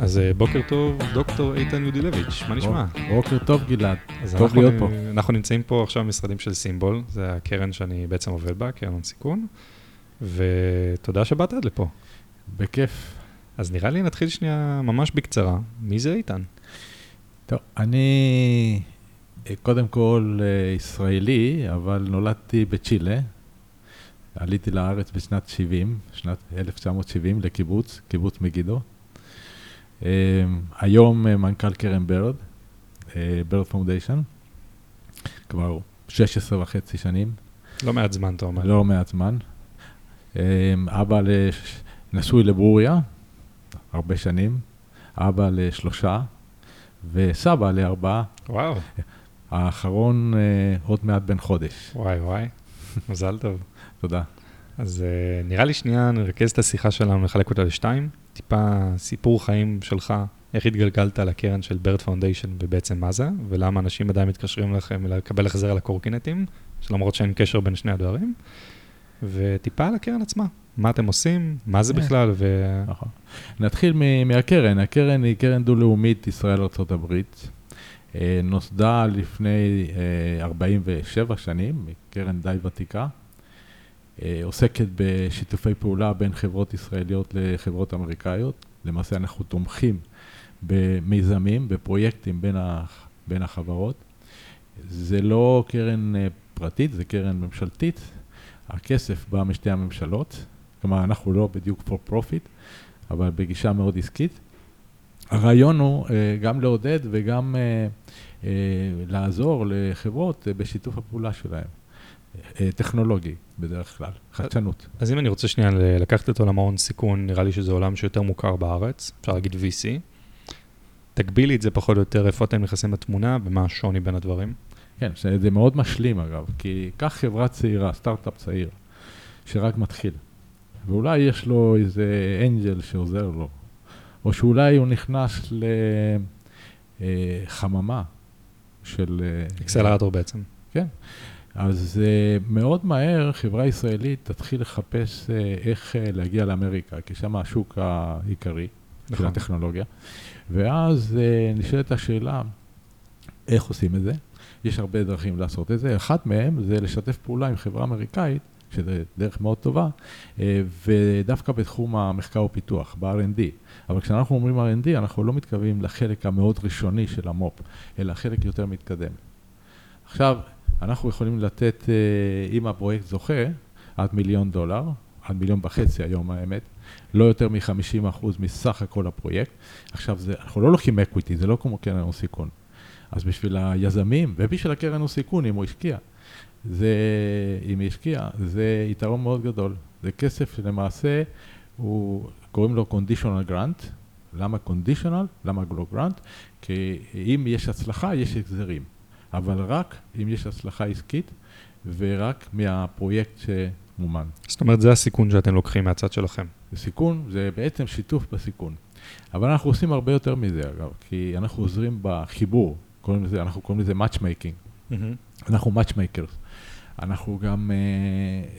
אז אה, בוקר טוב, דוקטור איתן יודילביץ', מה נשמע? בוקר טוב גלעד, טוב להיות פה. אנחנו נמצאים פה עכשיו במשרדים של סימבול, זה הקרן שאני בעצם עובד בה, קרן הון סיכון, ותודה שבאת עד לפה. בכיף. אז נראה לי נתחיל שנייה ממש בקצרה, מי זה איתן? טוב, אני אה, קודם כל אה, ישראלי, אבל נולדתי בצ'ילה. עליתי לארץ בשנת 70, שנת 1970 לקיבוץ, קיבוץ מגידו. אה, היום אה, מנכ"ל קרן ברד, BIRD Foundation, כבר 16 וחצי שנים, לא מעט זמן, אתה אומר. לא מעט זמן. אה, אבא לש... נשוי לברוריה, הרבה שנים, אבא לשלושה, וסבא לארבעה. וואו, האחרון אה, עוד מעט בן חודש. וואי וואי, מזל טוב. תודה. אז אה, נראה לי שנייה נרכז את השיחה שלנו, נחלק אותה לשתיים. טיפה סיפור חיים שלך, איך התגלגלת לקרן של BIRD Foundation ובעצם מה זה, ולמה אנשים עדיין מתקשרים לכם לקבל החזר על הקורקינטים, למרות שאין קשר בין שני הדברים. וטיפה על הקרן עצמה, מה אתם עושים, מה זה אה. בכלל, ו... נכון. נתחיל מהקרן. הקרן היא קרן דו-לאומית ישראל-ארה"ב. אה, נוסדה לפני אה, 47 שנים, קרן די ותיקה. אה, עוסקת בשיתופי פעולה בין חברות ישראליות לחברות אמריקאיות. למעשה אנחנו תומכים במיזמים, בפרויקטים בין, ה, בין החברות. זה לא קרן אה, פרטית, זה קרן ממשלתית. הכסף בא משתי הממשלות, כלומר אנחנו לא בדיוק for profit, אבל בגישה מאוד עסקית. הרעיון הוא אה, גם לעודד וגם לעזור לחברות בשיתוף הפעולה שלהם. אה, טכנולוגי בדרך כלל, חדשנות. אז אם אני רוצה שנייה לקחת אותו למעון סיכון, נראה לי שזה עולם שיותר מוכר בארץ, אפשר להגיד VC. תגבילי את זה פחות או יותר, איפה אתם נכנסים לתמונה ומה השוני בין הדברים. כן, זה מאוד משלים אגב, כי קח חברה צעירה, סטארט-אפ צעיר, שרק מתחיל, ואולי יש לו איזה אנג'ל שעוזר לו, או שאולי הוא נכנס לחממה של... אה, אקסלרטור בעצם. כן. אז uh, מאוד מהר חברה ישראלית תתחיל לחפש uh, איך uh, להגיע לאמריקה, כי שם השוק העיקרי של נכון. הטכנולוגיה. ואז נשאלת השאלה, איך עושים את זה? יש הרבה דרכים לעשות את זה. אחת מהן זה לשתף פעולה עם חברה אמריקאית, שזה דרך מאוד טובה, ודווקא בתחום המחקר ופיתוח, ב-R&D. אבל כשאנחנו אומרים R&D, אנחנו לא מתכוונים לחלק המאוד ראשוני של המו"פ, אלא חלק יותר מתקדם. עכשיו, אנחנו יכולים לתת, אה, אם הפרויקט זוכה, עד מיליון דולר, עד מיליון וחצי היום האמת, לא יותר מ-50% מסך הכל הפרויקט. עכשיו, זה, אנחנו לא לוקחים equity, זה לא כמו קרן הון סיכון. אז בשביל היזמים, ובשביל הקרן הון סיכון, אם הוא השקיע, זה, אם היא השקיעה, זה יתרון מאוד גדול. זה כסף שלמעשה, הוא, קוראים לו conditional grant. למה conditional? למה לא grant? כי אם יש הצלחה, יש החזרים. אבל רק אם יש הצלחה עסקית ורק מהפרויקט שמומן. זאת אומרת, זה הסיכון שאתם לוקחים מהצד שלכם. זה סיכון, זה בעצם שיתוף בסיכון. אבל אנחנו עושים הרבה יותר מזה, אגב, כי אנחנו עוזרים בחיבור, קוראים לזה, אנחנו קוראים לזה matchmaking. אנחנו matchmakers. אנחנו גם, אה,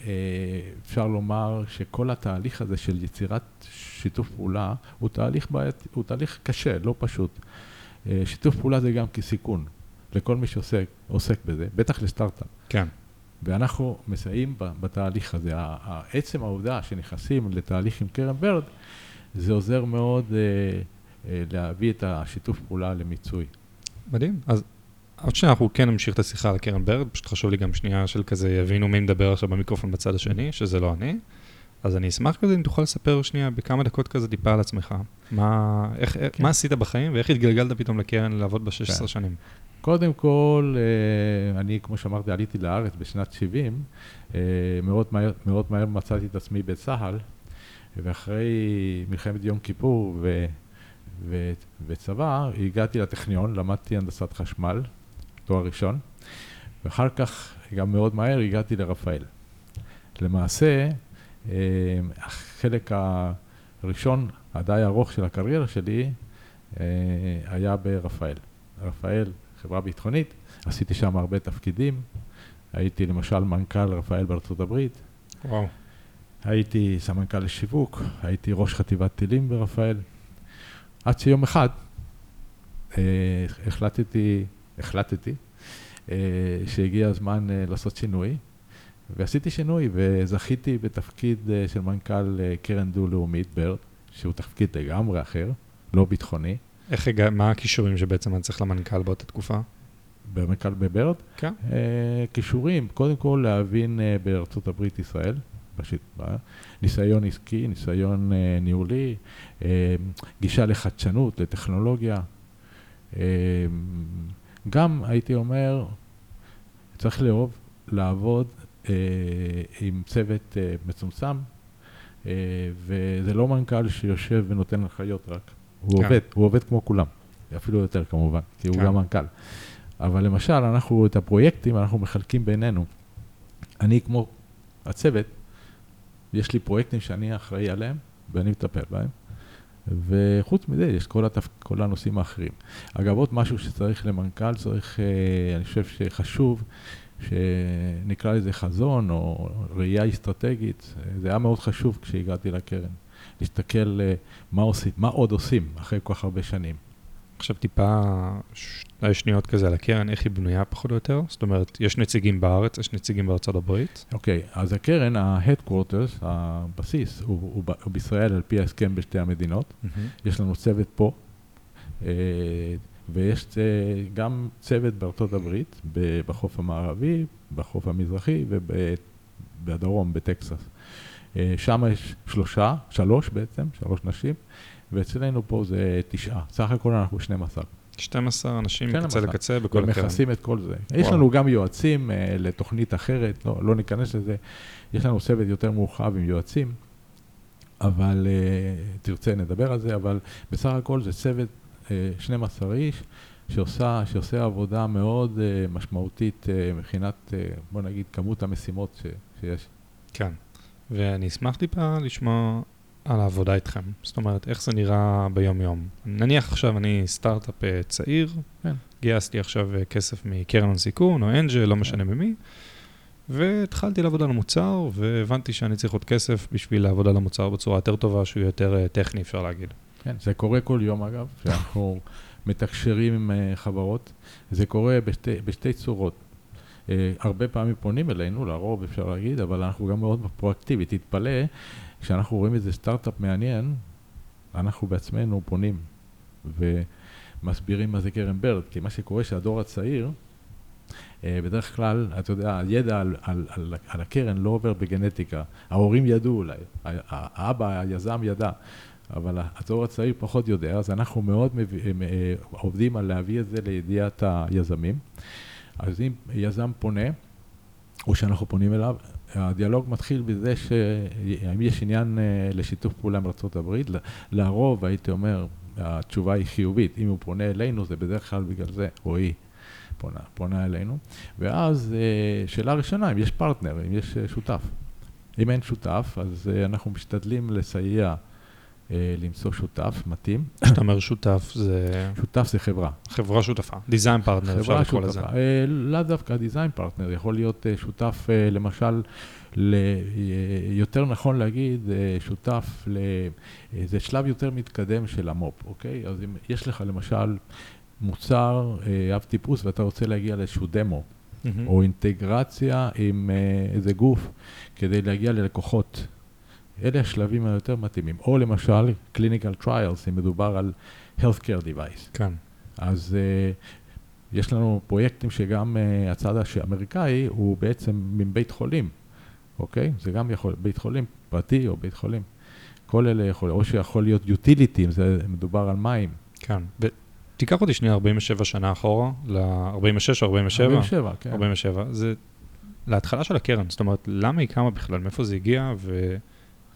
אה, אפשר לומר שכל התהליך הזה של יצירת שיתוף פעולה הוא תהליך, בעייתי, הוא תהליך קשה, לא פשוט. אה, שיתוף פעולה זה גם כסיכון. לכל מי שעוסק עוסק בזה, בטח לסטארט-אפ. כן. ואנחנו מסייעים בתהליך הזה. עצם העובדה שנכנסים לתהליך עם קרן ברד, זה עוזר מאוד אה, אה, להביא את השיתוף פעולה למיצוי. מדהים. אז עוד שנייה אנחנו כן נמשיך את השיחה על קרן ברד, פשוט חשוב לי גם שנייה של כזה יבינו מי מדבר עכשיו במיקרופון בצד השני, שזה לא אני. אז אני אשמח כזה אם תוכל לספר שנייה בכמה דקות כזה טיפה על עצמך. מה, איך, כן. מה עשית בחיים ואיך התגלגלת פתאום לקרן לעבוד ב-16 כן. שנים? קודם כל, אה, אני, כמו שאמרתי, עליתי לארץ בשנת 70, אה, מאוד מהר, מאוד מהר מצאתי את עצמי בצה"ל, ואחרי מלחמת יום כיפור ו, ו, וצבא, הגעתי לטכניון, למדתי הנדסת חשמל, תואר ראשון, ואחר כך, גם מאוד מהר, הגעתי לרפאל. למעשה, אה, החלק הראשון, הדי ארוך של הקריירה שלי, היה ברפאל. רפאל, חברה ביטחונית, עשיתי שם הרבה תפקידים. הייתי למשל מנכ"ל רפאל בארצות הברית, וואו. הייתי סמנכ"ל לשיווק, הייתי ראש חטיבת טילים ברפאל, עד שיום אחד אה, החלטתי, החלטתי, אה, שהגיע הזמן אה, לעשות שינוי, ועשיתי שינוי וזכיתי בתפקיד אה, של מנכ"ל אה, קרן דו-לאומית, ברד, שהוא תפקיד לגמרי אחר, לא ביטחוני. איך הגע... מה הכישורים שבעצם אני צריך למנכ"ל באותה תקופה? במנכ"ל בברד. כן. אה, כישורים, קודם כל להבין אה, בארצות הברית ישראל, בשיט, ב- ניסיון עסקי, ניסיון אה, ניהולי, אה, גישה לחדשנות, לטכנולוגיה. אה, גם הייתי אומר, צריך לאהוב לעבוד אה, עם צוות אה, מצומצם, אה, וזה לא מנכ"ל שיושב ונותן הנחיות רק, הוא כן. עובד, הוא עובד כמו כולם, אפילו יותר כמובן, כי הוא כן. גם מנכ"ל. אבל למשל, אנחנו את הפרויקטים, אנחנו מחלקים בינינו. אני כמו הצוות, יש לי פרויקטים שאני אחראי עליהם, ואני מטפל בהם, וחוץ מזה, יש כל, התפ... כל הנושאים האחרים. אגב, עוד משהו שצריך למנכ"ל, צריך, אה, אני חושב שחשוב, שנקרא לזה חזון או ראייה אסטרטגית, זה היה מאוד חשוב כשהגעתי לקרן, להסתכל אה, מה עושים, מה עוד עושים אחרי כל כך הרבה שנים. עכשיו טיפה שניות כזה על הקרן, איך היא בנויה פחות או יותר? זאת אומרת, יש נציגים בארץ, יש נציגים בארצות הברית. אוקיי, אז הקרן, ה-Headquarters, הבסיס, הוא, הוא, הוא בישראל על פי ההסכם בשתי המדינות. יש לנו צוות פה, אה, ויש צ- גם צוות בארצות הברית, בחוף המערבי, בחוף המזרחי ובדרום, בטקסס. אה, שם יש שלושה, שלוש בעצם, שלוש נשים, ואצלנו פה זה תשעה. סך הכל אנחנו 12. 12 אנשים 12. מקצה לקצה בכל הקרן. ומכסים את כל זה. יש וואו. לנו גם יועצים אה, לתוכנית אחרת, לא, לא ניכנס לזה. יש לנו צוות יותר מורחב עם יועצים, אבל אה, תרצה נדבר על זה, אבל בסך הכל זה צוות אה, 12 איש שעושה, שעושה עבודה מאוד אה, משמעותית אה, מבחינת, אה, בוא נגיד, כמות המשימות ש, שיש. כן. ואני אשמח טיפה לשמוע על העבודה איתכם. זאת אומרת, איך זה נראה ביום-יום. נניח עכשיו אני סטארט-אפ אה, צעיר, כן. גייסתי עכשיו אה, כסף מקרן הון סיכון או אנג'ל, לא משנה ממי, והתחלתי לעבוד על המוצר, והבנתי שאני צריך עוד כסף בשביל לעבוד על המוצר בצורה יותר טובה, שהוא יותר אה, טכני, אפשר להגיד. כן, זה קורה כל יום אגב, שאנחנו מתקשרים עם חברות. זה קורה בשתי, בשתי צורות. אה, הרבה פעמים פונים אלינו, לרוב אפשר להגיד, אבל אנחנו גם מאוד פרואקטיבי. תתפלא, כשאנחנו רואים איזה סטארט-אפ מעניין, אנחנו בעצמנו פונים ומסבירים מה זה קרן ברד, כי מה שקורה שהדור הצעיר, אה, בדרך כלל, אתה יודע, הידע על, על, על, על הקרן לא עובר בגנטיקה. ההורים ידעו אולי, האבא, היזם ידע, אבל הדור הצעיר פחות יודע, אז אנחנו מאוד מביא, אה, עובדים על להביא את זה לידיעת היזמים. אז אם יזם פונה, או שאנחנו פונים אליו, הדיאלוג מתחיל בזה שהאם יש עניין אה, לשיתוף פעולה עם ארה"ב, לרוב, הייתי אומר, התשובה היא חיובית. אם הוא פונה אלינו, זה בדרך כלל בגלל זה, או היא פונה, פונה אלינו. ואז, אה, שאלה ראשונה, אם יש פרטנר, אם יש אה, שותף. אם אין שותף, אז אנחנו משתדלים לסייע למצוא שותף מתאים. כשאתה אומר שותף, זה שותף זה חברה. חברה שותפה, design partner, אפשר לקרוא לזה. אה, לאו דווקא design partner, יכול להיות אה, שותף, אה, למשל, ל, אה, יותר נכון להגיד, אה, שותף לאיזה שלב יותר מתקדם של המו"פ, אוקיי? אז אם יש לך למשל מוצר, אה, אב טיפוס, ואתה רוצה להגיע לאיזשהו דמו. או אינטגרציה עם אה, איזה גוף כדי להגיע ללקוחות. אלה השלבים היותר מתאימים. או למשל, clinical trials, אם מדובר על healthcare device. כן. אז uh, יש לנו פרויקטים שגם uh, הצד האמריקאי הוא בעצם מבית חולים, אוקיי? זה גם יכול, בית חולים פרטי או בית חולים. כל אלה יכול, או שיכול להיות utility, אם זה מדובר על מים. כן. ו- תיקח אותי שנייה 47 שנה אחורה, ל-46 או 47? 47, כן. 47. זה להתחלה של הקרן, זאת אומרת, למה היא קמה בכלל? מאיפה זה הגיע?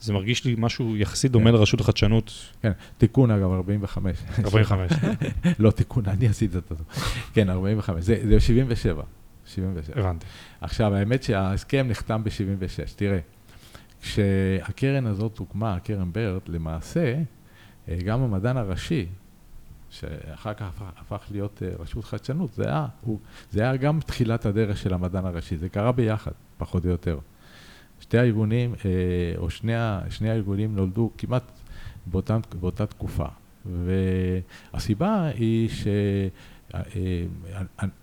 וזה מרגיש לי משהו יחסית דומה כן. לרשות החדשנות, כן, תיקון אגב, 45. 45. לא תיקון, אני עשיתי את זה. כן, 45. זה, זה 77. 77. הבנתי. עכשיו, האמת שההסכם נחתם ב-76. תראה, כשהקרן הזאת הוקמה, הקרן ברד, למעשה, אה, גם המדען הראשי, שאחר כך הפך, הפך להיות אה, רשות חדשנות, זה היה, הוא, זה היה גם תחילת הדרך של המדען הראשי, זה קרה ביחד, פחות או יותר. שתי הארגונים, אה, או שני, שני הארגונים נולדו כמעט באותה, באותה תקופה. והסיבה היא ש... אה,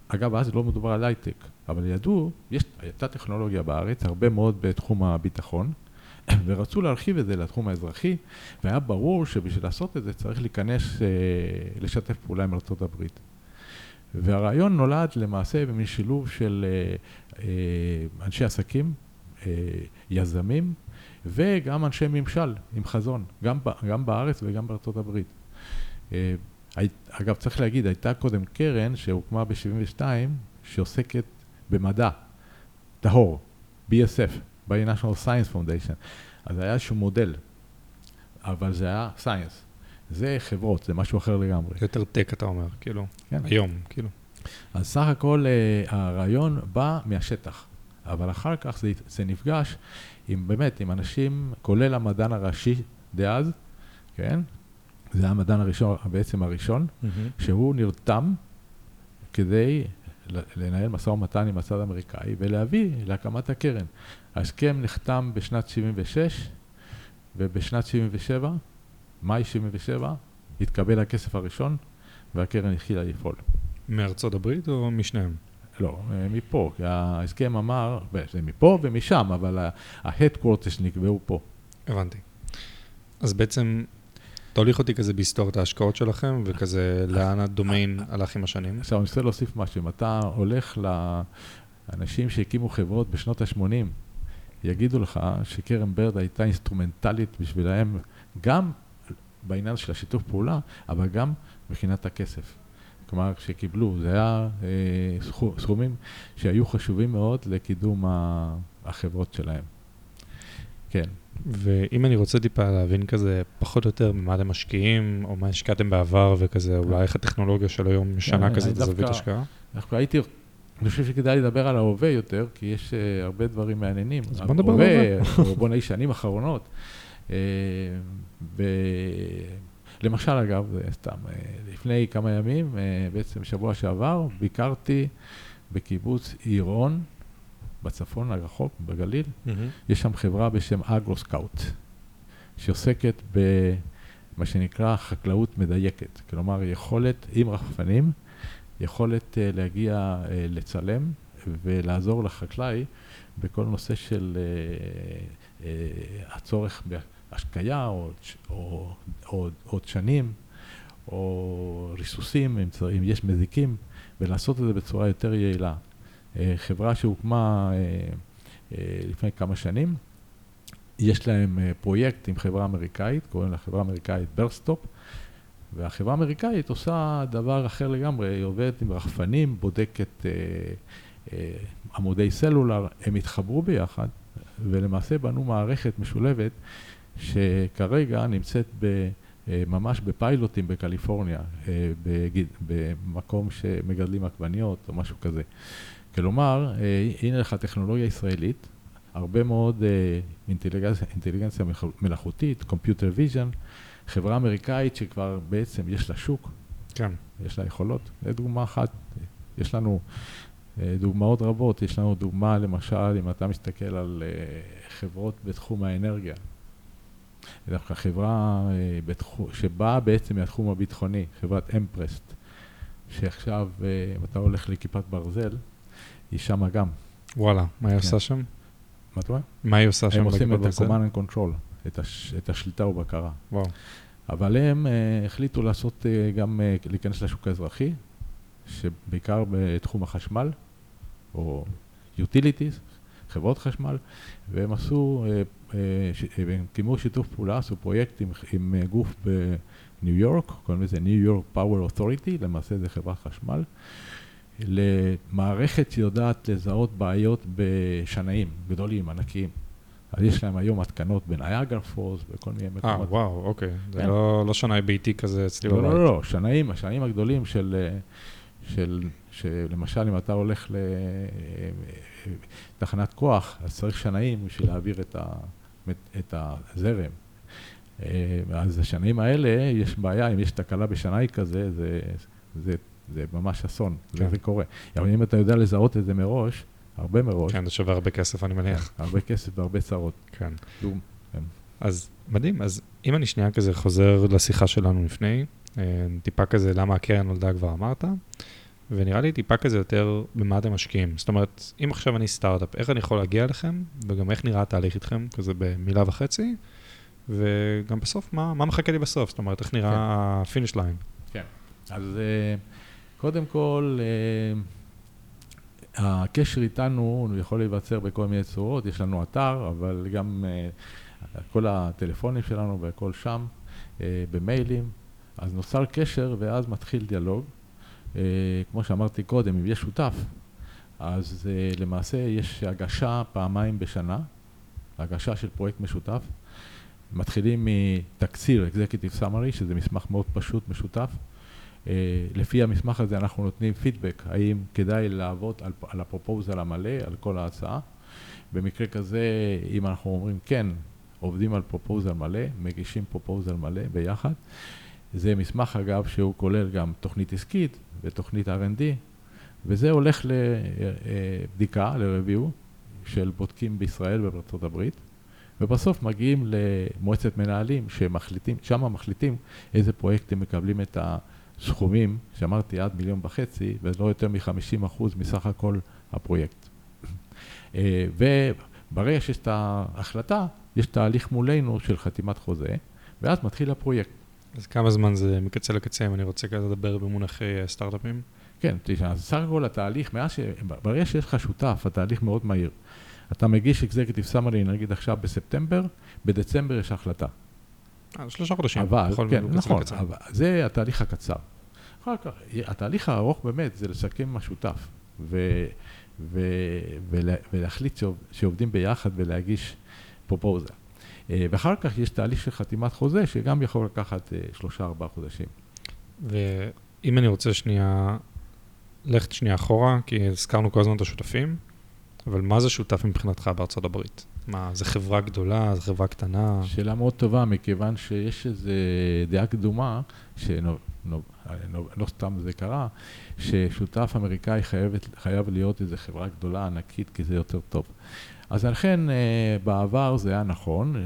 אגב, אז לא מדובר על הייטק, אבל ידעו, יש, הייתה טכנולוגיה בארץ, הרבה מאוד בתחום הביטחון, ורצו להרחיב את זה לתחום האזרחי, והיה ברור שבשביל לעשות את זה צריך להיכנס, אה, לשתף פעולה עם ארה"ב. והרעיון נולד למעשה במין שילוב של אה, אה, אנשי עסקים, יזמים, וגם אנשי ממשל עם חזון, גם, גם בארץ וגם בארצות הברית. אגב, צריך להגיד, הייתה קודם קרן שהוקמה ב-72, שעוסקת במדע, טהור, BSF, ב-National Science Foundation. אז היה איזשהו מודל, אבל זה היה סייאנס. זה חברות, זה משהו אחר לגמרי. יותר טק, אתה אומר, כאילו, כן. היום, כאילו. אז סך הכל uh, הרעיון בא מהשטח, אבל אחר כך זה, זה נפגש עם, באמת, עם אנשים, כולל המדען הראשי דאז, כן? זה המדען הראשון, בעצם הראשון, mm-hmm. שהוא נרתם כדי לנהל משא ומתן עם הצד האמריקאי ולהביא להקמת הקרן. ההסכם נחתם בשנת 76, ובשנת 77, מאי 77, התקבל הכסף הראשון, והקרן התחילה לפעול. מארצות הברית או משניהם? לא, מפה, כי ההסכם אמר, זה מפה ומשם, אבל ה-headquarters נקבעו פה. הבנתי. אז בעצם, תוליך אותי כזה בהיסטוריית ההשקעות שלכם, וכזה לאן הדומיין הלך עם השנים. עכשיו, אני רוצה להוסיף משהו. אם אתה הולך לאנשים שהקימו חברות בשנות ה-80, יגידו לך שקרן ברד הייתה אינסטרומנטלית בשבילהם, גם בעניין של השיתוף פעולה, אבל גם מבחינת הכסף. כלומר, שקיבלו, זה היה אה, סכומים שהיו חשובים מאוד לקידום החברות שלהם. כן. ואם אני רוצה טיפה להבין כזה פחות או יותר ממה אתם משקיעים, או מה השקעתם בעבר וכזה, אולי איך הטכנולוגיה של היום משנה כן, כזה את הזווית השקעה? דווקא הייתי אני חושב שכדאי לדבר על ההווה יותר, כי יש uh, הרבה דברים מעניינים. אז בוא נדבר על ההווה. בוא נגיד שנים אחרונות. למשל, אגב, זה סתם, uh, לפני כמה ימים, uh, בעצם שבוע שעבר, ביקרתי בקיבוץ עירון, בצפון הרחוק, בגליל. Mm-hmm. יש שם חברה בשם אגרו-סקאוט, שעוסקת במה שנקרא חקלאות מדייקת. כלומר, יכולת עם רחפנים. יכולת uh, להגיע uh, לצלם ולעזור לחקלאי בכל נושא של uh, uh, הצורך בהשקיה או, או, או, או דשנים או ריסוסים, אם, צר, אם יש מזיקים, ולעשות את זה בצורה יותר יעילה. אה, חברה שהוקמה אה, אה, לפני כמה שנים, יש להם פרויקט עם חברה אמריקאית, קוראים לה חברה אמריקאית ברסטופ, והחברה האמריקאית עושה דבר אחר לגמרי, היא עובדת עם רחפנים, בודקת אה, אה, עמודי סלולר, הם התחברו ביחד, ולמעשה בנו מערכת משולבת שכרגע נמצאת ב, אה, ממש בפיילוטים בקליפורניה, אה, במקום שמגדלים עגבניות או משהו כזה. כלומר, אה, הנה לך טכנולוגיה ישראלית, הרבה מאוד אינטליגנציה, אינטליגנציה מלאכותית, Computer Vision, חברה אמריקאית שכבר בעצם יש לה שוק, כן. יש לה יכולות. זו דוגמה אחת. יש לנו דוגמאות רבות. יש לנו דוגמה, למשל, אם אתה מסתכל על חברות בתחום האנרגיה. דווקא חברה אה, בתחום, שבאה בעצם מהתחום הביטחוני, חברת אמפרסט, שעכשיו, אם אתה הולך לכיפת ברזל, היא שמה גם. וואלה, מה היא כן. עושה שם? מה אתה אומר? מה היא עושה שם בכיפת ברזל? הם עושים את ה-command and control. את, הש, את השליטה ובקרה. וואו. אבל הם uh, החליטו לעשות uh, גם, uh, להיכנס לשוק האזרחי, שבעיקר בתחום החשמל, או utilities, חברות חשמל, והם עשו, uh, uh, ש, הם קיימו שיתוף פעולה, עשו פרויקט עם, עם גוף בניו יורק, קוראים לזה New York Power Authority, למעשה זה חברת חשמל, למערכת שיודעת לזהות בעיות בשנאים גדולים, ענקיים. אז יש להם היום התקנות בניאגר פורס וכל מיני מקומות. אה, וואו, אוקיי. זה כן. לא, לא שנאי ביתי כזה אצלי לא, לא בבית. לא, לא, לא, שנאים, השנאים הגדולים של, של, שלמשל אם אתה הולך לתחנת כוח, אז צריך שנאים בשביל להעביר את, ה, את הזרם. אז השנאים האלה, יש בעיה, אם יש תקלה בשנאי כזה, זה, זה, זה ממש אסון, כן. זה קורה. אבל אם אתה יודע לזהות את זה מראש, הרבה מראש. כן, זה שווה הרבה כסף, אני מניח. כן, הרבה כסף והרבה צרות. כן. כן. אז מדהים, אז אם אני שנייה כזה חוזר לשיחה שלנו לפני, טיפה כזה למה הקרן נולדה כבר אמרת, ונראה לי טיפה כזה יותר במה אתם משקיעים. זאת אומרת, אם עכשיו אני סטארט-אפ, איך אני יכול להגיע אליכם, וגם איך נראה התהליך איתכם, כזה במילה וחצי, וגם בסוף, מה, מה מחכה לי בסוף? זאת אומרת, איך נראה ה finish line? כן. אז אה, קודם כל, אה, הקשר איתנו הוא יכול להיווצר בכל מיני צורות, יש לנו אתר, אבל גם אה, כל הטלפונים שלנו והכל שם, במיילים, אז נוצר קשר ואז מתחיל דיאלוג. כמו שאמרתי קודם, אם יש שותף, אז למעשה יש הגשה פעמיים בשנה, הגשה של פרויקט משותף. מתחילים מתקציר, Executive Summary, שזה מסמך מאוד פשוט, משותף. אה, לפי המסמך הזה אנחנו נותנים פידבק, האם כדאי לעבוד על, על הפרופוזל המלא, על כל ההצעה. במקרה כזה, אם אנחנו אומרים כן, עובדים על פרופוזל מלא, מגישים פרופוזל מלא ביחד. זה מסמך אגב שהוא כולל גם תוכנית עסקית ותוכנית R&D, וזה הולך לבדיקה, ל-review של בודקים בישראל ובארצות הברית. ובסוף מגיעים למועצת מנהלים שמחליטים, שם מחליטים איזה פרויקטים מקבלים את הסכומים, שאמרתי עד מיליון וחצי, ולא יותר מ-50 אחוז מסך הכל הפרויקט. אה, וברגע שיש את ההחלטה, יש תהליך מולנו של חתימת חוזה, ואז מתחיל הפרויקט. אז כמה זמן זה מקצה לקצה, אם אני רוצה כזה לדבר במונחי אה, סטארט-אפים? כן, תשמע, סך הכל התהליך, מאז ש... ברגע שיש לך שותף, התהליך מאוד מהיר. אתה מגיש אקזקטיב סאמרי, נגיד עכשיו בספטמבר, בדצמבר יש החלטה. אה, שלושה חודשים. אבל, כן, נכון, אבל זה התהליך הקצר. אחר כך, התהליך הארוך באמת זה לסכם עם השותף, ו, ו, ולה, ולהחליט שעובדים ביחד ולהגיש פרופוזל. אה, ואחר כך יש תהליך של חתימת חוזה, שגם יכול לקחת אה, שלושה, ארבעה חודשים. ואם אני רוצה שנייה, ללכת שנייה אחורה, כי הזכרנו כל הזמן את השותפים, אבל מה זה שותף מבחינתך בארצות הברית? מה, זה חברה גדולה, זה חברה קטנה? שאלה מאוד טובה, מכיוון שיש איזו דעה קדומה, שלא לא סתם זה קרה, ששותף אמריקאי חייבת, חייב להיות איזו חברה גדולה, ענקית, כי זה יותר טוב. אז לכן אה, בעבר זה היה נכון, אה,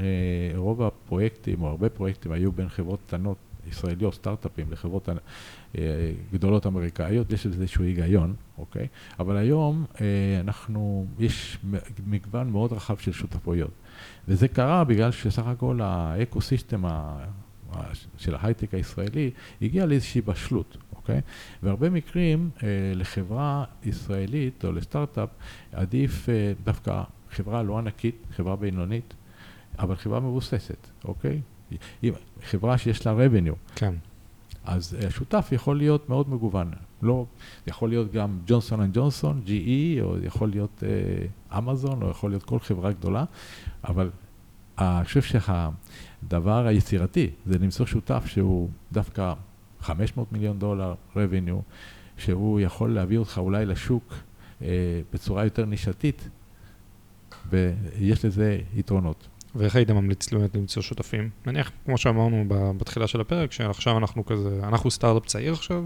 רוב הפרויקטים, או הרבה פרויקטים, היו בין חברות קטנות ישראליות, סטארט-אפים, לחברות אה, גדולות אמריקאיות, יש לזה איזשהו היגיון, אוקיי? אבל היום אה, אנחנו, יש מגוון מאוד רחב של שותפויות. וזה קרה בגלל שסך הכל האקו-סיסטם של ההייטק הישראלי הגיע לאיזושהי בשלות, אוקיי? והרבה מקרים אה, לחברה ישראלית או לסטארט-אפ עדיף דווקא חברה לא ענקית, חברה בינונית, אבל חברה מבוססת, אוקיי? חברה שיש לה revenue. כן. אז השותף יכול להיות מאוד מגוון. לא, יכול להיות גם ג'ונסון אנד ג'ונסון, GE, או יכול להיות אמזון, אה, או יכול להיות כל חברה גדולה, אבל אני חושב שהדבר היצירתי זה למצוא שותף שהוא דווקא 500 מיליון דולר revenue, שהוא יכול להביא אותך אולי לשוק אה, בצורה יותר נישתית, ויש לזה יתרונות. ואיך היית ממליץ באמת למצוא שותפים? נניח, כמו שאמרנו בתחילה של הפרק, שעכשיו אנחנו כזה, אנחנו סטארט-אפ צעיר עכשיו,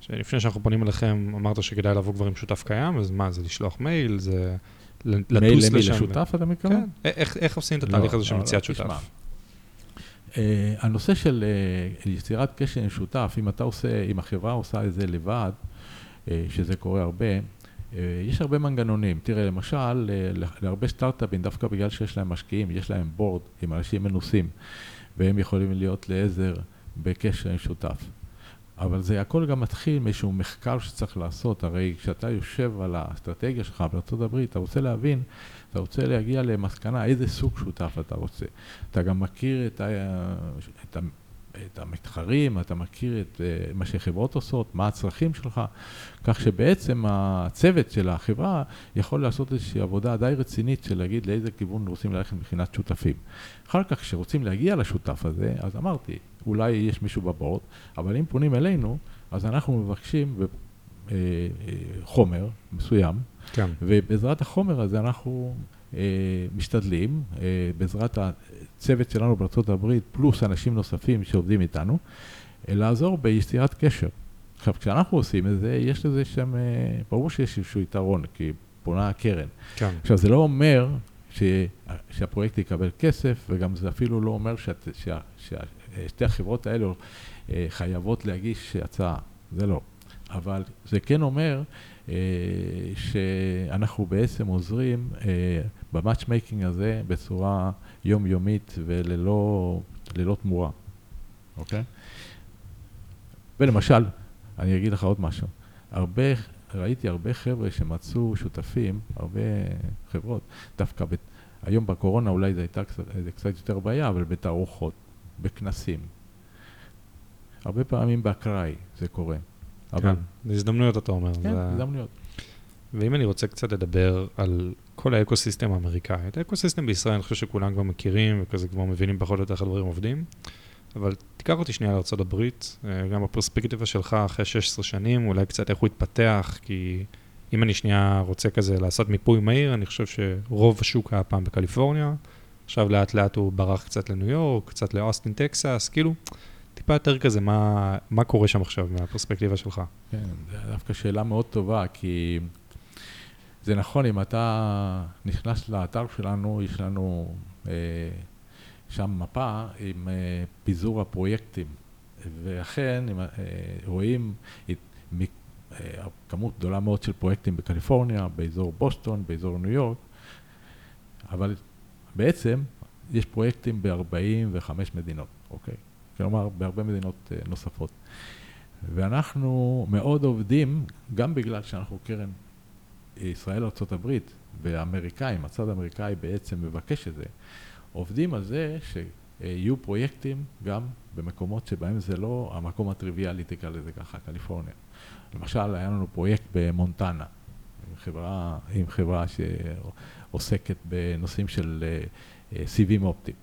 שלפני שאנחנו פונים אליכם, אמרת שכדאי לבוא כבר עם שותף קיים, אז מה, זה לשלוח מייל, זה לטוס לשם? מייל למי לשותף, אתה מתכוון? כן, איך, איך עושים את התהליך לא, הזה של לא, מציאת לא, שותף? Uh, הנושא של uh, יצירת קשר עם שותף, אם אתה עושה, אם החברה עושה את זה לבד, uh, שזה קורה הרבה, יש הרבה מנגנונים. תראה, למשל, להרבה סטארט-אפים, דווקא בגלל שיש להם משקיעים, יש להם בורד עם אנשים מנוסים, והם יכולים להיות לעזר בקשר עם שותף. אבל זה הכל גם מתחיל מאיזשהו מחקר שצריך לעשות, הרי כשאתה יושב על האסטרטגיה שלך בארה"ב, אתה רוצה להבין, אתה רוצה להגיע למסקנה איזה סוג שותף אתה רוצה. אתה גם מכיר את, ה, את, ה, את המתחרים, אתה מכיר את uh, מה שחברות עושות, מה הצרכים שלך, כך שבעצם הצוות של החברה יכול לעשות איזושהי עבודה די רצינית של להגיד לאיזה כיוון רוצים ללכת מבחינת שותפים. אחר כך, כשרוצים להגיע לשותף הזה, אז אמרתי, אולי יש מישהו בבורד, אבל אם פונים אלינו, אז אנחנו מבקשים אה, אה, חומר מסוים, כן. ובעזרת החומר הזה אנחנו אה, משתדלים, אה, בעזרת הצוות שלנו בארה"ב, פלוס אנשים נוספים שעובדים איתנו, אה, לעזור ביצירת קשר. עכשיו, כשאנחנו עושים את זה, יש לזה שם, ברור שיש איזשהו יתרון, כי פונה הקרן. כן. עכשיו, זה לא אומר ש, שהפרויקט יקבל כסף, וגם זה אפילו לא אומר שאת, שה, ששתי החברות האלו אה, חייבות להגיש הצעה, זה לא. אבל זה כן אומר אה, שאנחנו בעצם עוזרים אה, ב matchmaking הזה בצורה יומיומית וללא תמורה, אוקיי? ולמשל, אני אגיד לך עוד משהו, הרבה, ראיתי הרבה חבר'ה שמצאו שותפים, הרבה חברות, דווקא ב, היום בקורונה אולי זו הייתה קצת, קצת יותר בעיה, אבל בתערוכות, בכנסים. הרבה פעמים באקראי זה קורה. אבל... כן, הזדמנויות אתה אומר. כן, זה... הזדמנויות. ואם אני רוצה קצת לדבר על כל האקוסיסטם האמריקאי, את האקוסיסטם בישראל אני חושב שכולם כבר מכירים וכזה כבר מבינים פחות או יותר איך הדברים עובדים, אבל תיקח אותי שנייה לארה"ב, אה, גם בפרספקטיבה שלך אחרי 16 שנים, אולי קצת איך הוא התפתח, כי אם אני שנייה רוצה כזה לעשות מיפוי מהיר, אני חושב שרוב השוק היה פעם בקליפורניה, עכשיו לאט לאט הוא ברח קצת לניו יורק, קצת לאוסטין, טקסס, כאילו, טיפה יותר כזה, מה, מה קורה שם עכשיו מהפרספקטיבה שלך? כן, זו דווקא שאלה מאוד טובה, כי זה נכון, אם אתה נכנס לאתר שלנו, יש לנו אה, שם מפה עם אה, פיזור הפרויקטים, ואכן, אם, אה, רואים את, מ, אה, כמות גדולה מאוד של פרויקטים בקליפורניה, באזור בוסטון, באזור ניו יורק, אבל בעצם יש פרויקטים ב-45 מדינות, אוקיי? כלומר, בהרבה מדינות אה, נוספות. ואנחנו מאוד עובדים, גם בגלל שאנחנו קרן ישראל ארה"ב והאמריקאים, הצד האמריקאי בעצם מבקש את זה, עובדים על זה שיהיו פרויקטים גם במקומות שבהם זה לא המקום הטריוויאלי, תקרא לזה ככה, קליפורניה. למשל, היה לנו פרויקט במונטנה, עם חברה, עם חברה שעוסקת בנושאים של אה, אה, סיבים אופטיים.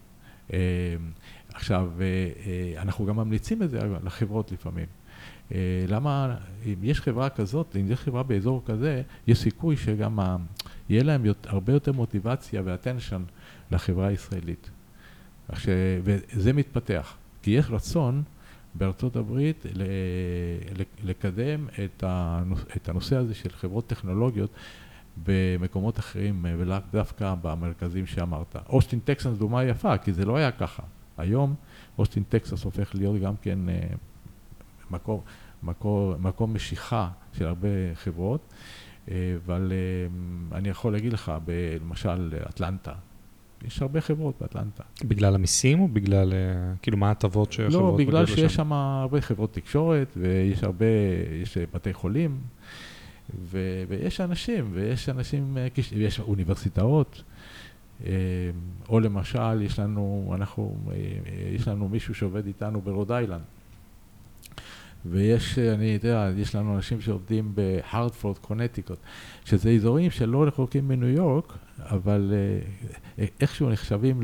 עכשיו, אנחנו גם ממליצים את זה לחברות לפעמים. אה, למה, אם יש חברה כזאת, אם יש חברה באזור כזה, יש סיכוי שגם ה, יהיה להם הרבה יותר מוטיבציה ואטנשן לחברה הישראלית. ש, וזה מתפתח, כי יש רצון בארצות הברית לקדם את הנושא הזה של חברות טכנולוגיות במקומות אחרים ולאו דווקא במרכזים שאמרת. אוסטין טקסס דוגמה יפה, כי זה לא היה ככה. היום אוסטין טקסס הופך להיות גם כן אה, מקום, מקום, מקום משיכה של הרבה חברות, אה, אבל אה, אני יכול להגיד לך, למשל אטלנטה, יש הרבה חברות באטלנטה. בגלל המיסים או בגלל, אה, כאילו, מה ההטבות שהחברות לא, בגלל שיש שם הרבה חברות תקשורת, ויש הרבה, יש בתי חולים, ו, ויש אנשים, ויש אנשים, ויש אוניברסיטאות. או למשל, יש לנו, אנחנו, יש לנו מישהו שעובד איתנו ברוד איילנד. ויש, אני יודע, יש לנו אנשים שעובדים בהרדפורד, קונטיקות, שזה אזורים שלא רחוקים מניו יורק, אבל אה, איכשהו נחשבים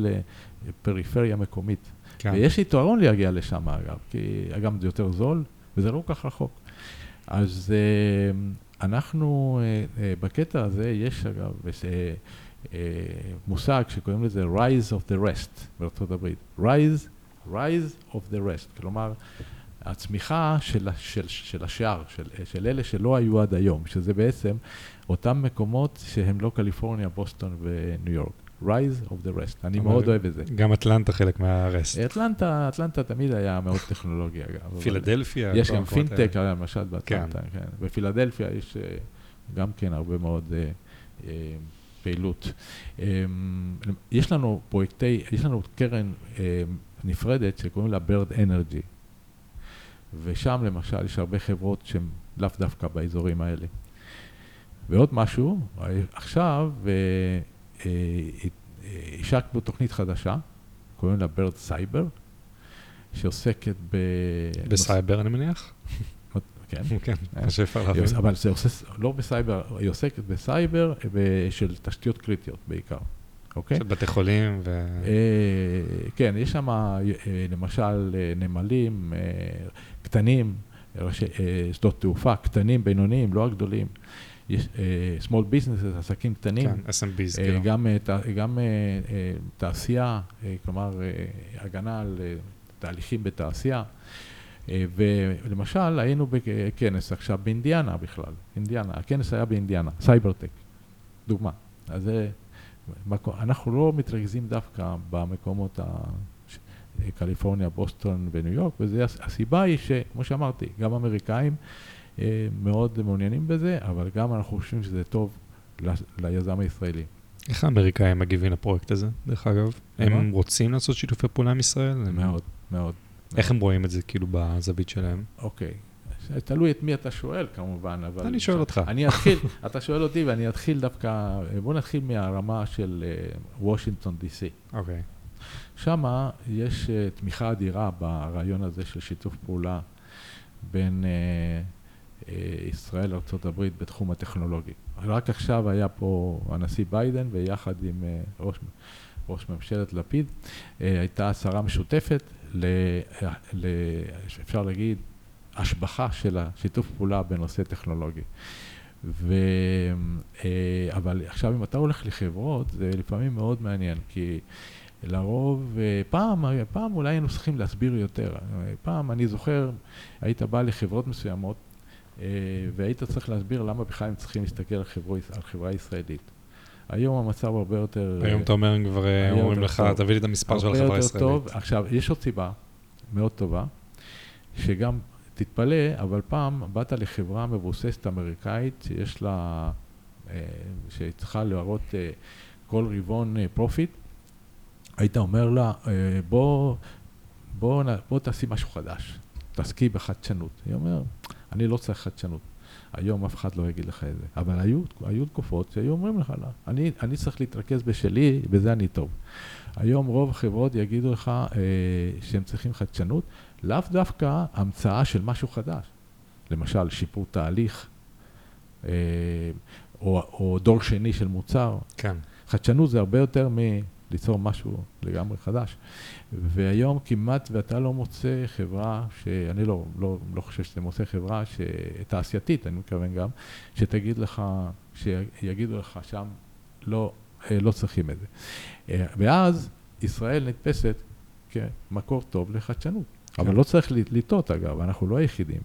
לפריפריה מקומית. כן. ויש יתרון להגיע לשם, אגב, כי אגב זה יותר זול, וזה לא כל כך רחוק. אז אה, אנחנו, אה, בקטע הזה יש אגב מושג שקוראים לזה Rise of the Rest בארצות הברית. Rise, Rise of the Rest, כלומר, הצמיחה של, של, של השאר, של, של אלה שלא היו עד היום, שזה בעצם אותם מקומות שהם לא קליפורניה, בוסטון וניו יורק. Rise of the rest, אני מאוד אוהב את זה. גם אטלנטה חלק מהרסט. אטלנטה, אטלנטה תמיד היה מאוד טכנולוגיה אגב. פילדלפיה. יש גם פינטק, למשל באטלנטה, כן. כן. בפילדלפיה יש אה, גם כן הרבה מאוד uh, פעילות. Um, יש לנו פרויקטי, יש לנו קרן uh, נפרדת שקוראים לה בירד אנרגי. ושם למשל יש הרבה חברות שהן לאו דווקא באזורים האלה. ועוד משהו, עכשיו אה, אה, השקנו תוכנית חדשה, קוראים לה בירד סייבר, שעוסקת ב... בסייבר אני מניח? כן. כן, קשה כבר להבין. אבל זה עושה, לא בסייבר, היא עוסקת בסייבר של תשתיות קריטיות בעיקר. אוקיי? של בתי חולים ו... אה, כן, יש שם אה, למשל אה, נמלים קטנים, שדות תעופה קטנים, בינוניים, לא הגדולים. יש small businesses, עסקים קטנים. כן, SMBs, כאילו. גם, גם תעשייה, כלומר, הגנה על תהליכים בתעשייה. ולמשל, היינו בכנס עכשיו באינדיאנה בכלל, אינדיאנה, הכנס היה באינדיאנה, Cybertech, דוגמה. אז זה מקו, אנחנו לא מתרכזים דווקא במקומות ה... ש- קליפורניה, בוסטון וניו יורק, והסיבה היא שכמו שאמרתי, גם אמריקאים אה, מאוד מעוניינים בזה, אבל גם אנחנו חושבים שזה טוב ליזם הישראלי. איך האמריקאים מגיבים לפרויקט הזה, דרך אגב? הם? רוצים לעשות שיתופי פעולה עם ישראל? מאוד, מאוד. איך הם רואים את זה כאילו בזווית שלהם? אוקיי. תלוי את מי אתה שואל כמובן, אבל... אני שואל אותך. אני אתחיל, אתה שואל אותי ואני אתחיל דווקא, בוא נתחיל מהרמה של אה, וושינגטון די.סי. אוקיי. שם יש אה, תמיכה אדירה ברעיון הזה של שיתוף פעולה בין אה, אה, ישראל לארה"ב בתחום הטכנולוגי. רק עכשיו היה פה הנשיא ביידן ויחד עם אה, ראש, ראש ממשלת לפיד, הייתה הצהרה משותפת, ל, ל, אפשר להגיד, השבחה של השיתוף פעולה בנושא טכנולוגי. ו, אה, אבל עכשיו אם אתה הולך לחברות, זה לפעמים מאוד מעניין, כי לרוב, אה, פעם, פעם אולי היינו צריכים להסביר יותר. פעם, אני זוכר, היית בא לחברות מסוימות, אה, והיית צריך להסביר למה בכלל הם צריכים להסתכל על, חברו, על חברה ישראלית. היום המצב הרבה יותר... היום אתה אומר, הם כבר אה, אומרים לך. תביא לי את המספר של הרבה החברה יותר הישראלית. טוב. עכשיו, יש עוד סיבה מאוד טובה, שגם, תתפלא, אבל פעם באת לחברה מבוססת אמריקאית, שיש לה, אה, שצריכה להראות אה, כל רבעון profit, היית אומר לה, בוא, בוא, בוא תעשי משהו חדש, תעסקי בחדשנות. היא אומרת, אני לא צריך חדשנות. היום אף אחד לא יגיד לך את זה. אבל היו, היו תקופות שהיו אומרים לך, לא, אני, אני צריך להתרכז בשלי, בזה אני טוב. היום רוב החברות יגידו לך אה, שהם צריכים חדשנות, לאו דווקא המצאה של משהו חדש. למשל, שיפור תהליך, אה, או, או דור שני של מוצר. כן. חדשנות זה הרבה יותר מליצור משהו לגמרי חדש. והיום כמעט ואתה לא מוצא חברה, שאני לא, לא, לא חושב שאתה מוצא חברה ש... תעשייתית, אני מתכוון גם, שתגיד לך, שיגידו לך שם, לא, אה, לא צריכים את זה. אה, ואז ישראל נתפסת כמקור טוב לחדשנות. כן. אבל לא צריך לטעות אגב, אנחנו לא היחידים,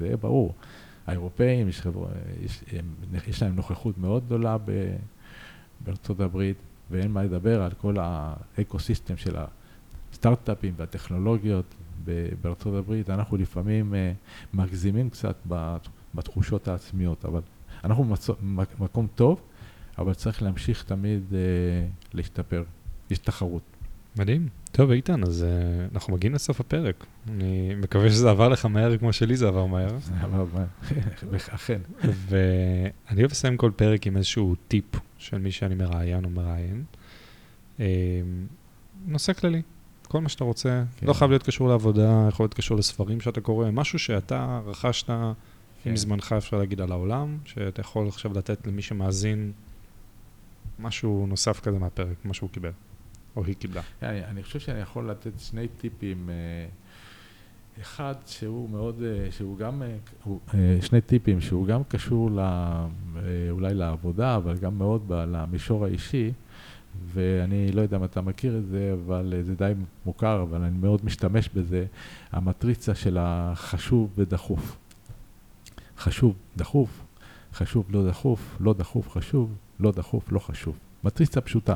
זה ברור. האירופאים, יש, חבר... יש, הם, יש להם נוכחות מאוד גדולה. בארצות הברית, ואין מה לדבר על כל האקו-סיסטם של הסטארט-אפים והטכנולוגיות בארצות הברית. אנחנו לפעמים אה, מגזימים קצת בת- בתחושות העצמיות, אבל אנחנו במצ- מק- מקום טוב, אבל צריך להמשיך תמיד אה, להשתפר. יש תחרות. מדהים. טוב, איתן, אז אה, אנחנו מגיעים לסוף הפרק. אני מקווה שזה עבר לך מהר כמו שלי זה עבר מהר. אבל אכן. ואני אוהב לסיים כל פרק עם איזשהו טיפ של מי שאני מראיין או מראיין. אה, נושא כללי, כל מה שאתה רוצה, כן. לא חייב להיות קשור לעבודה, יכול להיות קשור לספרים שאתה קורא, משהו שאתה רכשת כן. עם זמנך, אפשר להגיד, על העולם, שאתה יכול עכשיו לתת למי שמאזין משהו נוסף כזה מהפרק, מה שהוא קיבל, או היא קיבלה. אני, אני חושב שאני יכול לתת שני טיפים. אה, אחד שהוא מאוד, אה, שהוא גם, אה, שני טיפים שהוא גם קשור ל, אה, אולי לעבודה, אבל גם מאוד למישור האישי, ואני לא יודע אם אתה מכיר את זה, אבל זה די מוכר, אבל אני מאוד משתמש בזה, המטריצה של החשוב ודחוף. חשוב, דחוף, חשוב, לא דחוף, לא דחוף, חשוב, לא דחוף, לא חשוב. מטריצה פשוטה.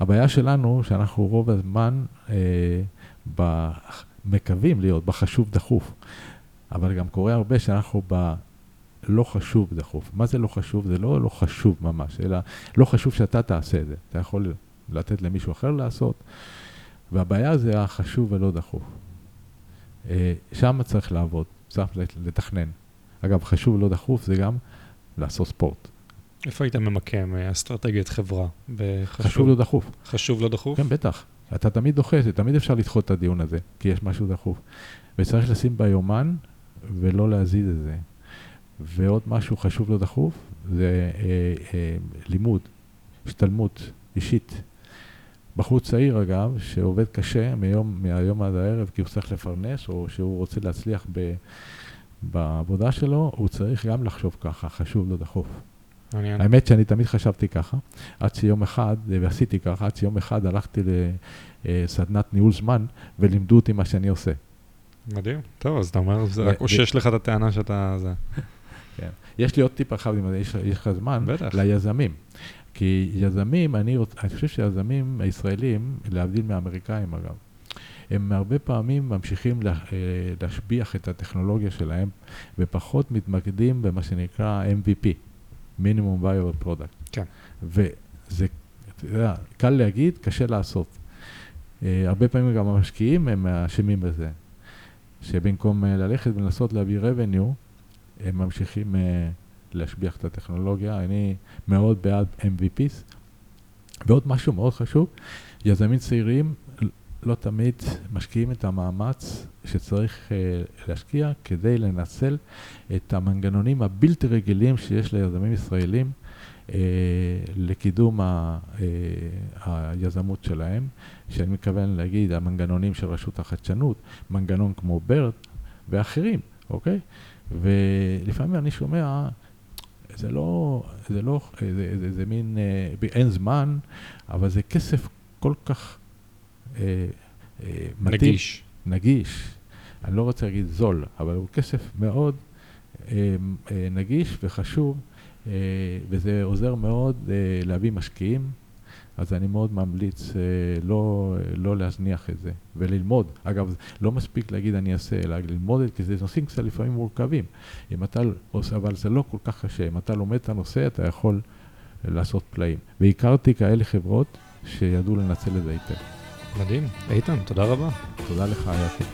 הבעיה שלנו, שאנחנו רוב הזמן אה, ב... מקווים להיות בחשוב דחוף, אבל גם קורה הרבה שאנחנו בלא חשוב דחוף. מה זה לא חשוב? זה לא לא חשוב ממש, אלא לא חשוב שאתה תעשה את זה. אתה יכול לתת למישהו אחר לעשות, והבעיה זה החשוב ולא דחוף. אה, שם צריך לעבוד, צריך לתכנן. אגב, חשוב ולא דחוף זה גם לעשות ספורט. איפה היית ממקם אה, אסטרטגיית חברה? בחשוב, חשוב לא דחוף. חשוב לא דחוף? כן, בטח. אתה תמיד דוחה תמיד אפשר לדחות את הדיון הזה, כי יש משהו דחוף. וצריך לשים ביומן ולא להזיז את זה. ועוד משהו חשוב לא דחוף, זה אה, אה, לימוד, השתלמות אישית. בחור צעיר, אגב, שעובד קשה מיום, מהיום עד הערב, כי הוא צריך לפרנס, או שהוא רוצה להצליח ב, בעבודה שלו, הוא צריך גם לחשוב ככה, חשוב לא דחוף. מעניין. האמת שאני תמיד חשבתי ככה, עד שיום אחד, ועשיתי ככה, עד שיום אחד הלכתי לסדנת ניהול זמן, ולימדו אותי מה שאני עושה. מדהים. טוב, אז אתה אומר, זה רק אושש לך את הטענה שאתה... זה. כן. יש לי עוד טיפ אחד, אם יש יש לך זמן, בטח. ליזמים. כי יזמים, אני, רוצ... אני חושב שיזמים הישראלים, להבדיל מהאמריקאים אגב, הם הרבה פעמים ממשיכים לה, אה, להשביח את הטכנולוגיה שלהם ופחות מתמקדים במה שנקרא MVP, מינימום viable product. כן. וזה, אתה יודע, קל להגיד, קשה לעשות. אה, הרבה פעמים גם המשקיעים הם אשמים בזה, שבמקום אה, ללכת ולנסות להביא revenue, הם ממשיכים להשביח את הטכנולוגיה. אני מאוד בעד MVPs. ועוד משהו מאוד חשוב, יזמים צעירים לא תמיד משקיעים את המאמץ שצריך uh, להשקיע כדי לנצל את המנגנונים הבלתי רגילים שיש ליזמים ישראלים uh, לקידום ה, uh, היזמות שלהם, שאני מתכוון להגיד המנגנונים של רשות החדשנות, מנגנון כמו BERT ואחרים, אוקיי? ולפעמים אני שומע, זה לא, זה לא, זה, זה, זה מין, אין זמן, אבל זה כסף כל כך... אה, אה, מתאים. נגיש. נגיש. אני לא רוצה להגיד זול, אבל הוא כסף מאוד אה, נגיש וחשוב, וזה עוזר מאוד להביא משקיעים. אז אני מאוד ממליץ לא, לא להזניח את זה וללמוד. אגב, לא מספיק להגיד אני אעשה, אלא ללמוד את זה, כי זה נושאים קצת לפעמים מורכבים. אם אתה עושה, אבל זה לא כל כך קשה. אם אתה לומד את הנושא, אתה יכול לעשות פלאים. והכרתי כאלה חברות שידעו לנצל את זה היטב. מדהים. איתן, תודה רבה. תודה לך, יפי.